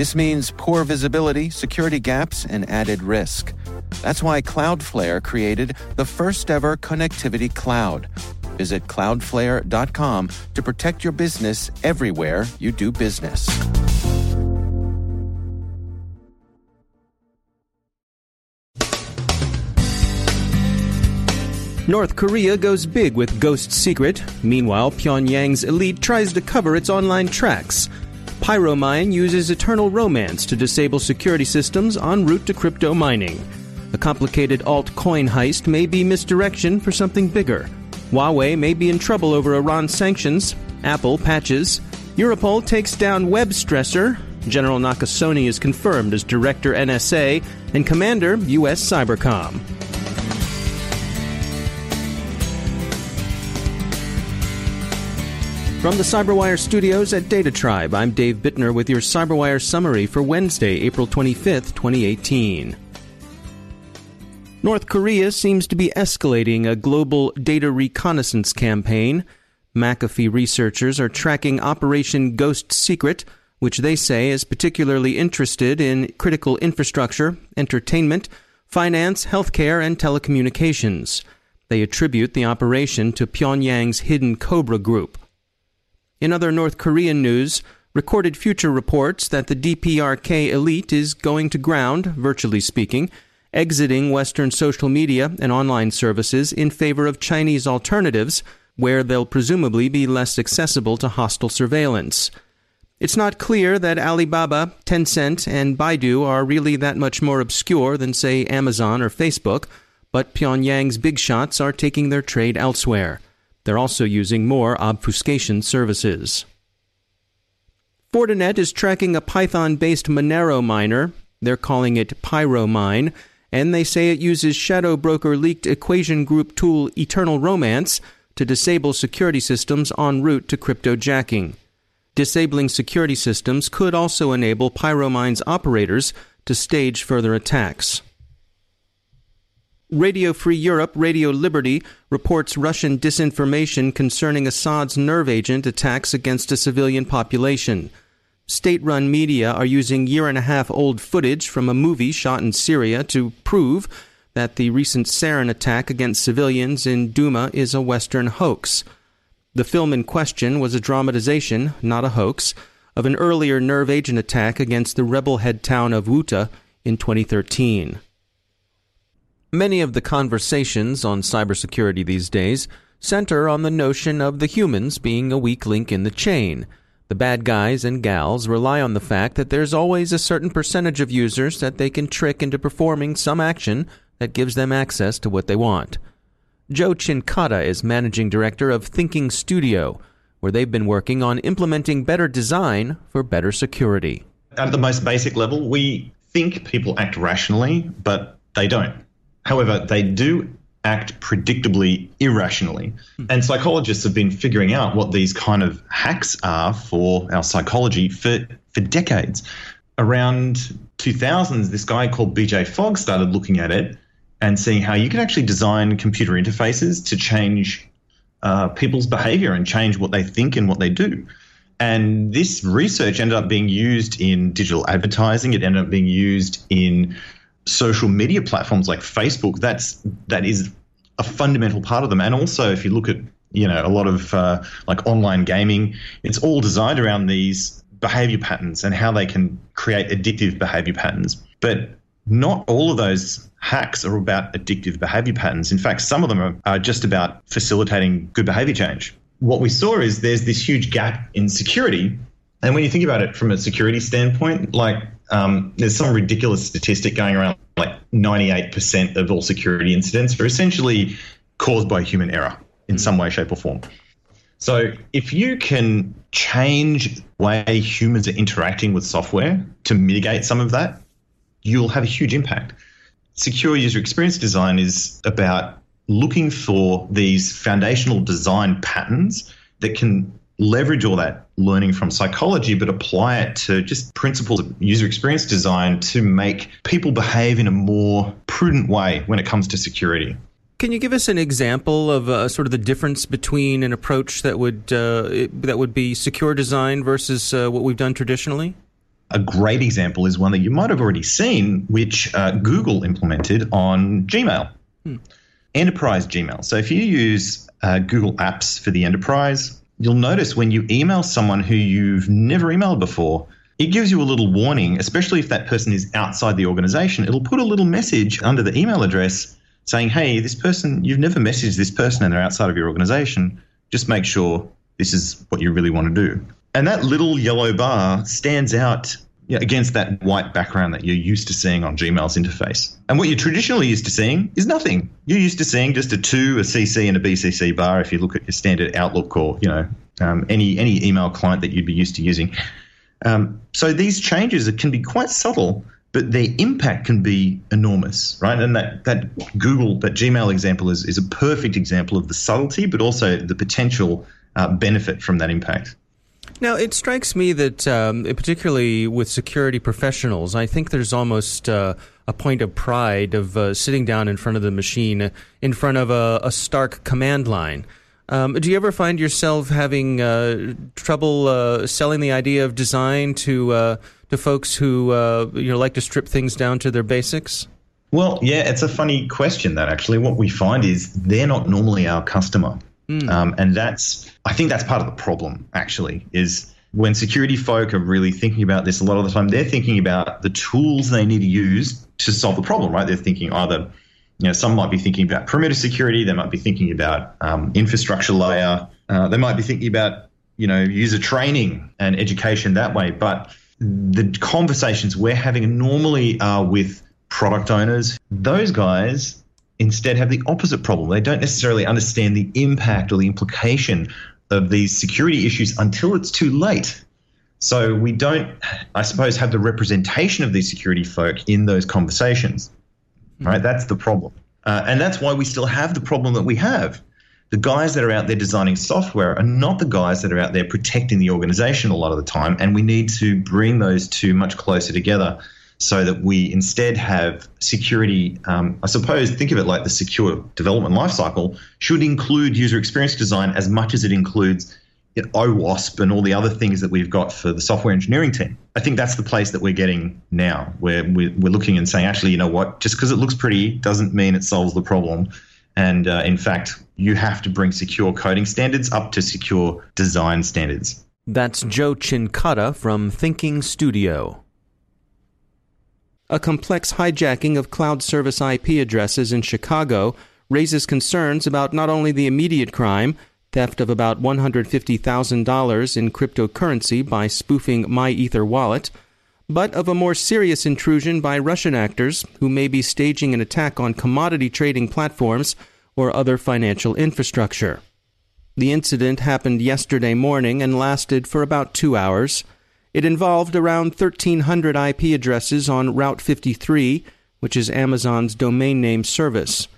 This means poor visibility, security gaps, and added risk. That's why Cloudflare created the first ever connectivity cloud. Visit cloudflare.com to protect your business everywhere you do business. North Korea goes big with Ghost Secret. Meanwhile, Pyongyang's elite tries to cover its online tracks. Pyromine uses Eternal Romance to disable security systems en route to crypto mining. A complicated altcoin heist may be misdirection for something bigger. Huawei may be in trouble over Iran sanctions. Apple patches. Europol takes down Webstresser. General Nakasone is confirmed as Director NSA and Commander U.S. Cybercom. From the Cyberwire studios at Data Tribe, I'm Dave Bittner with your Cyberwire summary for Wednesday, April 25th, 2018. North Korea seems to be escalating a global data reconnaissance campaign. McAfee researchers are tracking Operation Ghost Secret, which they say is particularly interested in critical infrastructure, entertainment, finance, healthcare, and telecommunications. They attribute the operation to Pyongyang's hidden Cobra group. In other North Korean news, recorded future reports that the DPRK elite is going to ground, virtually speaking, exiting Western social media and online services in favor of Chinese alternatives, where they'll presumably be less accessible to hostile surveillance. It's not clear that Alibaba, Tencent, and Baidu are really that much more obscure than, say, Amazon or Facebook, but Pyongyang's big shots are taking their trade elsewhere. They're also using more obfuscation services. Fortinet is tracking a Python based Monero miner. They're calling it Pyromine, and they say it uses Shadow Broker leaked equation group tool Eternal Romance to disable security systems en route to cryptojacking. Disabling security systems could also enable Pyromine's operators to stage further attacks. Radio Free Europe, Radio Liberty, reports Russian disinformation concerning Assad's nerve agent attacks against a civilian population. State run media are using year and a half old footage from a movie shot in Syria to prove that the recent sarin attack against civilians in Douma is a Western hoax. The film in question was a dramatization, not a hoax, of an earlier nerve agent attack against the rebel head town of Ghouta in 2013. Many of the conversations on cybersecurity these days center on the notion of the humans being a weak link in the chain. The bad guys and gals rely on the fact that there's always a certain percentage of users that they can trick into performing some action that gives them access to what they want. Joe Cincotta is managing director of Thinking Studio, where they've been working on implementing better design for better security. At the most basic level, we think people act rationally, but they don't. However, they do act predictably irrationally. Hmm. And psychologists have been figuring out what these kind of hacks are for our psychology for, for decades. Around 2000s, this guy called BJ Fogg started looking at it and seeing how you can actually design computer interfaces to change uh, people's behavior and change what they think and what they do. And this research ended up being used in digital advertising. It ended up being used in social media platforms like Facebook, that's that is a fundamental part of them. And also, if you look at you know a lot of uh, like online gaming, it's all designed around these behavior patterns and how they can create addictive behavior patterns. But not all of those hacks are about addictive behavior patterns. In fact, some of them are, are just about facilitating good behavior change. What we saw is there's this huge gap in security. And when you think about it from a security standpoint, like um, there's some ridiculous statistic going around like 98% of all security incidents are essentially caused by human error in some way, shape, or form. So if you can change the way humans are interacting with software to mitigate some of that, you'll have a huge impact. secure user experience design is about looking for these foundational design patterns that can leverage all that learning from psychology, but apply it to just principles of user experience design to make people behave in a more prudent way when it comes to security. Can you give us an example of uh, sort of the difference between an approach that would uh, that would be secure design versus uh, what we've done traditionally? A great example is one that you might have already seen, which uh, Google implemented on Gmail, hmm. enterprise Gmail. So if you use uh, Google Apps for the enterprise, you'll notice when you email someone who you've never emailed before, it gives you a little warning, especially if that person is outside the organization. It'll put a little message under the email address saying, hey, this person, you've never messaged this person and they're outside of your organization. Just make sure this is what you really want to do. And that little yellow bar stands out know, against that white background that you're used to seeing on Gmail's interface. And what you're traditionally used to seeing is nothing. You're used to seeing just a to, a CC, and a BCC bar if you look at your standard Outlook or you know um, any any email client that you'd be used to using. Um, so these changes can be quite subtle, but their impact can be enormous, right? And that that Google that Gmail example is is a perfect example of the subtlety, but also the potential uh, benefit from that impact. Now, it strikes me that, um, particularly with security professionals, I think there's almost uh, a point of pride of uh, sitting down in front of the machine, in front of a, a stark command line. Um, do you ever find yourself having uh, trouble uh, selling the idea of design to uh, to folks who uh, you know like to strip things down to their basics? Well, yeah, it's a funny question. That actually, what we find is they're not normally our customer. Mm. Um, and that's, I think that's part of the problem, actually, is when security folk are really thinking about this, a lot of the time they're thinking about the tools they need to use to solve the problem, right? They're thinking either, you know, some might be thinking about perimeter security, they might be thinking about um, infrastructure layer, uh, they might be thinking about, you know, user training and education that way. But the conversations we're having normally are with product owners. Those guys instead have the opposite problem. They don't necessarily understand the impact or the implication of these security issues until it's too late. So we don't, I suppose, have the representation of these security folk in those conversations. Right? Mm-hmm. That's the problem. Uh, and that's why we still have the problem that we have. The guys that are out there designing software are not the guys that are out there protecting the organization a lot of the time. And we need to bring those two much closer together so that we instead have security. Um, I suppose think of it like the secure development lifecycle should include user experience design as much as it includes you know, OWASP and all the other things that we've got for the software engineering team. I think that's the place that we're getting now, where we're, we're looking and saying, actually, you know what? Just because it looks pretty doesn't mean it solves the problem. And uh, in fact, you have to bring secure coding standards up to secure design standards. That's Joe Cincotta from Thinking Studio a complex hijacking of cloud service IP addresses in Chicago raises concerns about not only the immediate crime, theft of about $150,000 in cryptocurrency by spoofing MyEtherWallet, but of a more serious intrusion by Russian actors who may be staging an attack on commodity trading platforms or other financial infrastructure. The incident happened yesterday morning and lasted for about two hours. It involved around 1,300 IP addresses on Route 53, which is Amazon's domain name service.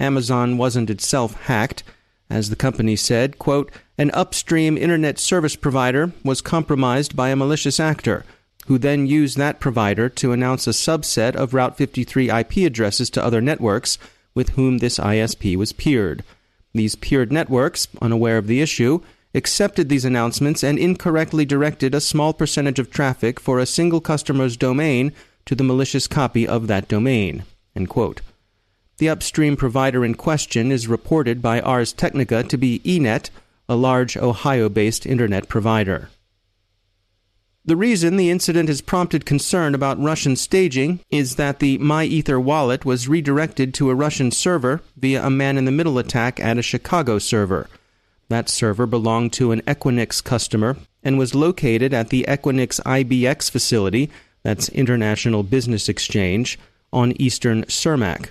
Amazon wasn't itself hacked. As the company said, quote, an upstream internet service provider was compromised by a malicious actor, who then used that provider to announce a subset of Route 53 IP addresses to other networks with whom this ISP was peered. These peered networks, unaware of the issue, accepted these announcements and incorrectly directed a small percentage of traffic for a single customer's domain to the malicious copy of that domain. The upstream provider in question is reported by Ars Technica to be Enet, a large Ohio based internet provider. The reason the incident has prompted concern about Russian staging is that the MyEtherWallet was redirected to a Russian server via a man in the middle attack at a Chicago server. That server belonged to an Equinix customer and was located at the Equinix IBX facility, that's International Business Exchange, on eastern Cermak.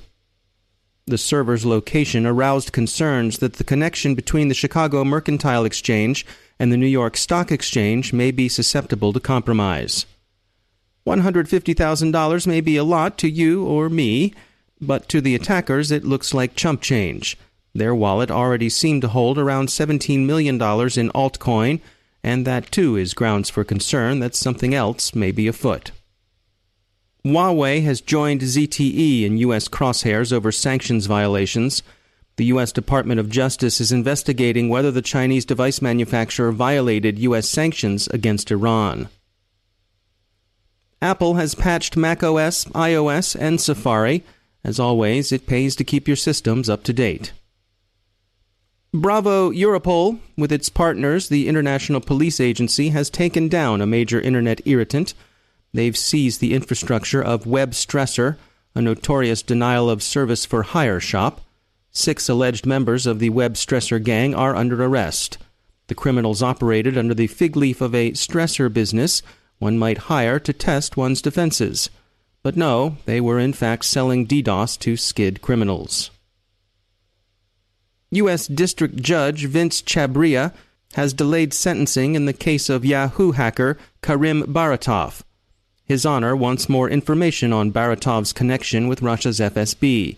The server's location aroused concerns that the connection between the Chicago Mercantile Exchange and the New York Stock Exchange may be susceptible to compromise. $150,000 may be a lot to you or me, But to the attackers, it looks like chump change. Their wallet already seemed to hold around $17 million in altcoin, and that too is grounds for concern that something else may be afoot. Huawei has joined ZTE in U.S. crosshairs over sanctions violations. The U.S. Department of Justice is investigating whether the Chinese device manufacturer violated U.S. sanctions against Iran. Apple has patched macOS, iOS, and Safari. As always, it pays to keep your systems up to date. Bravo Europol, with its partners, the International Police Agency, has taken down a major internet irritant. They've seized the infrastructure of Webstresser, a notorious denial of service for hire shop. Six alleged members of the Webstresser gang are under arrest. The criminals operated under the fig leaf of a stressor business one might hire to test one's defenses. But no, they were in fact selling DDoS to skid criminals. U.S. District Judge Vince Chhabria has delayed sentencing in the case of Yahoo hacker Karim Baratov. His Honor wants more information on Baratov's connection with Russia's FSB.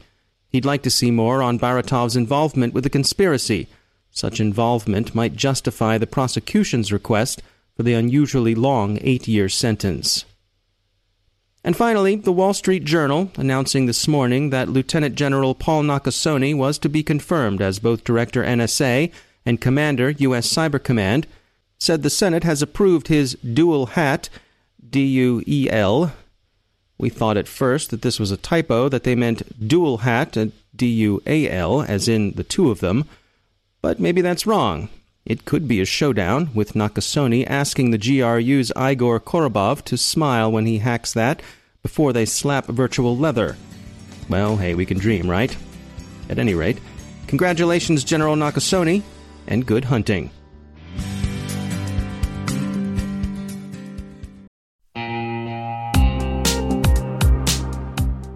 He'd like to see more on Baratov's involvement with the conspiracy. Such involvement might justify the prosecution's request for the unusually long eight year sentence. And finally, the Wall Street Journal announcing this morning that Lieutenant General Paul Nakasone was to be confirmed as both Director NSA and Commander U.S. Cyber Command, said the Senate has approved his dual hat D U E L. We thought at first that this was a typo, that they meant dual hat, uh, D U A L, as in the two of them. But maybe that's wrong. It could be a showdown, with Nakasone asking the GRU's Igor Korobov to smile when he hacks that before they slap virtual leather. Well, hey, we can dream, right? At any rate, congratulations, General Nakasone, and good hunting.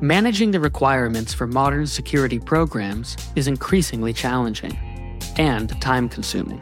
Managing the requirements for modern security programs is increasingly challenging and time consuming.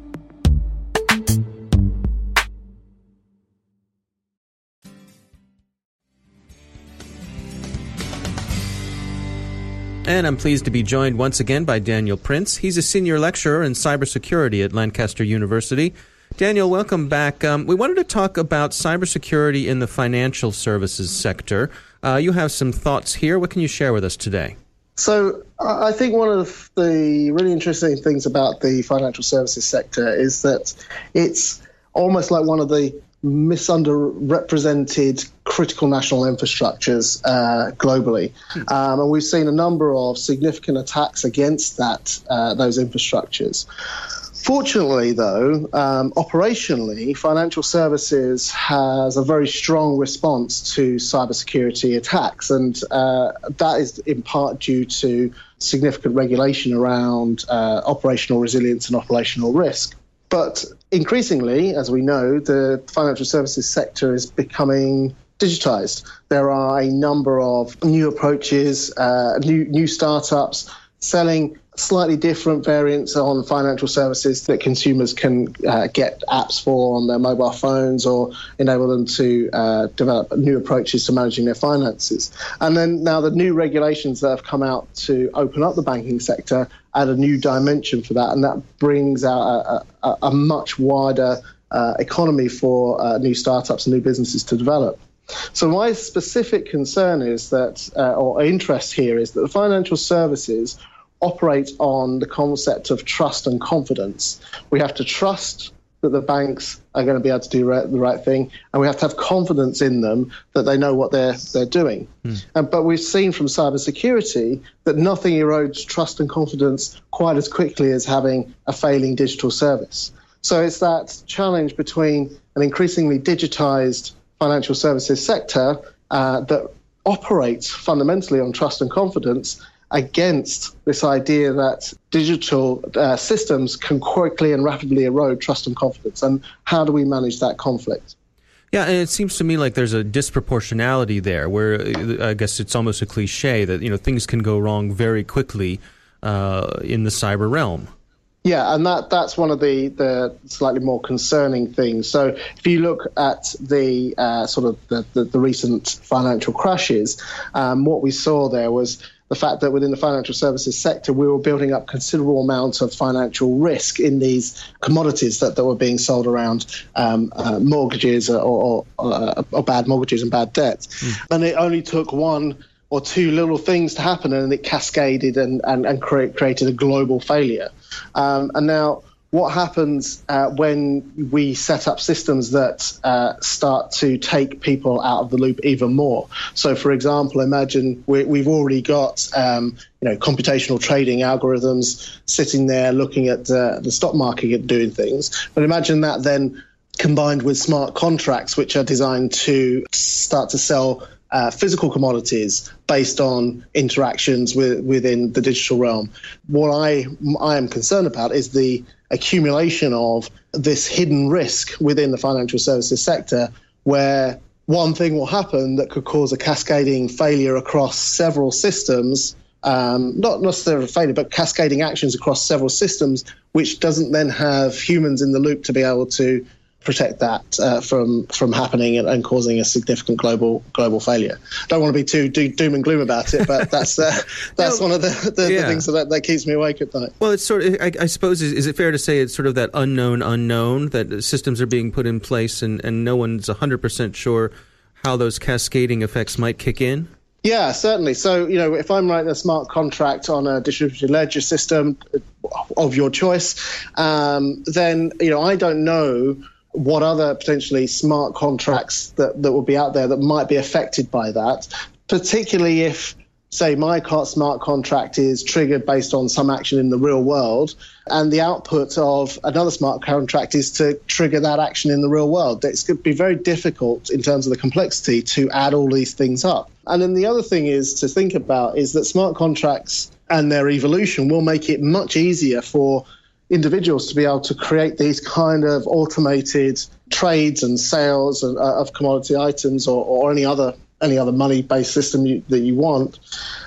And I'm pleased to be joined once again by Daniel Prince. He's a senior lecturer in cybersecurity at Lancaster University. Daniel, welcome back. Um, we wanted to talk about cybersecurity in the financial services sector. Uh, you have some thoughts here. What can you share with us today? So, I think one of the really interesting things about the financial services sector is that it's almost like one of the misunderrepresented critical national infrastructures uh, globally, um, and we've seen a number of significant attacks against that uh, those infrastructures. Fortunately, though, um, operationally, financial services has a very strong response to cybersecurity attacks, and uh, that is in part due to significant regulation around uh, operational resilience and operational risk. But increasingly, as we know, the financial services sector is becoming digitized. There are a number of new approaches, uh, new new startups selling slightly different variants on financial services that consumers can uh, get apps for on their mobile phones or enable them to uh, develop new approaches to managing their finances. And then now the new regulations that have come out to open up the banking sector add a new dimension for that, and that brings out a, a, a much wider uh, economy for uh, new startups and new businesses to develop. So my specific concern is that, uh, or interest here, is that the financial services operate on the concept of trust and confidence. We have to trust that the banks are going to be able to do right, the right thing, and we have to have confidence in them that they know what they're they're doing. Mm. And, but we've seen from cybersecurity that nothing erodes trust and confidence quite as quickly as having a failing digital service. So it's that challenge between an increasingly digitized financial services sector uh, that operates fundamentally on trust and confidence against this idea that digital uh, systems can quickly and rapidly erode trust and confidence. And how do we manage that conflict? Yeah, and it seems to me like there's a disproportionality there, where uh, I guess it's almost a cliche that you know things can go wrong very quickly uh, in the cyber realm. Yeah, and that that's one of the the slightly more concerning things. So if you look at the uh, sort of the, the, the, recent financial crashes, um, what we saw there was the fact that within the financial services sector, we were building up considerable amounts of financial risk in these commodities that, that were being sold around um, uh, mortgages or, or, uh, or, bad mortgages and bad debts. Mm. And it only took one or two little things to happen and it cascaded and, and, and create, created a global failure. Um, and now what happens uh, when we set up systems that uh, start to take people out of the loop even more. So, for example, imagine we, have already got um, you know computational trading algorithms sitting there looking at uh, the stock market and doing things, but imagine that then combined with smart contracts, which are designed to start to sell uh, physical commodities based on interactions with, within the digital realm. What I I am concerned about is the accumulation of this hidden risk within the financial services sector where one thing will happen that could cause a cascading failure across several systems um, not necessarily a failure, but cascading actions across several systems, which doesn't then have humans in the loop to be able to protect that uh, from from happening and, and, causing a significant global global failure. Don't want to be too do, doom and gloom about it, but that's uh, that's no, one of the, the, yeah. the things that, that keeps me awake at night. Well, it's sort of I, I suppose is, is, it fair to say it's sort of that unknown unknown that systems are being put in place and and no one's hundred percent sure how those cascading effects might kick in. Yeah, certainly. So, you know, if I'm writing a smart contract on a distributed ledger system of your choice, um, then, you know, I don't know what other potentially smart contracts that, that will be out there that might be affected by that, particularly if say my smart contract is triggered based on some action in the real world and the output of another smart contract is to trigger that action in the real world. It's going to be very difficult in terms of the complexity to add all these things up. And then the other thing is to think about is that smart contracts and their evolution will make it much easier for individuals to be able to create these kind of automated trades and sales of, uh, of commodity items or, or, any other any other money-based system you, that you want,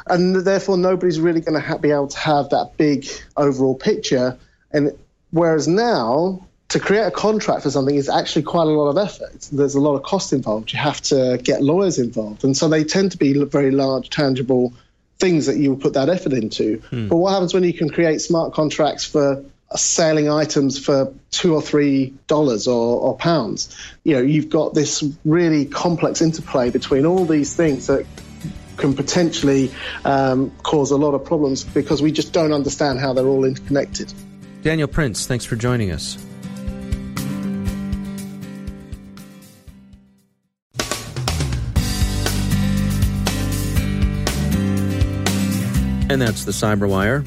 and therefore nobody's really going to ha- be able to have that big overall picture. And whereas now to create a contract for something is actually quite a lot of effort. There's a lot of cost involved. You have to get lawyers involved, and so they tend to be very large, tangible things that you put that effort into. Hmm. But what happens when you can create smart contracts for selling items for two or three dollars or, or pounds. You know, you've got this really complex interplay between all these things that can potentially um, cause a lot of problems because we just don't understand how they're all interconnected. Daniel Prince, thanks for joining us. And that's the Cyberwire.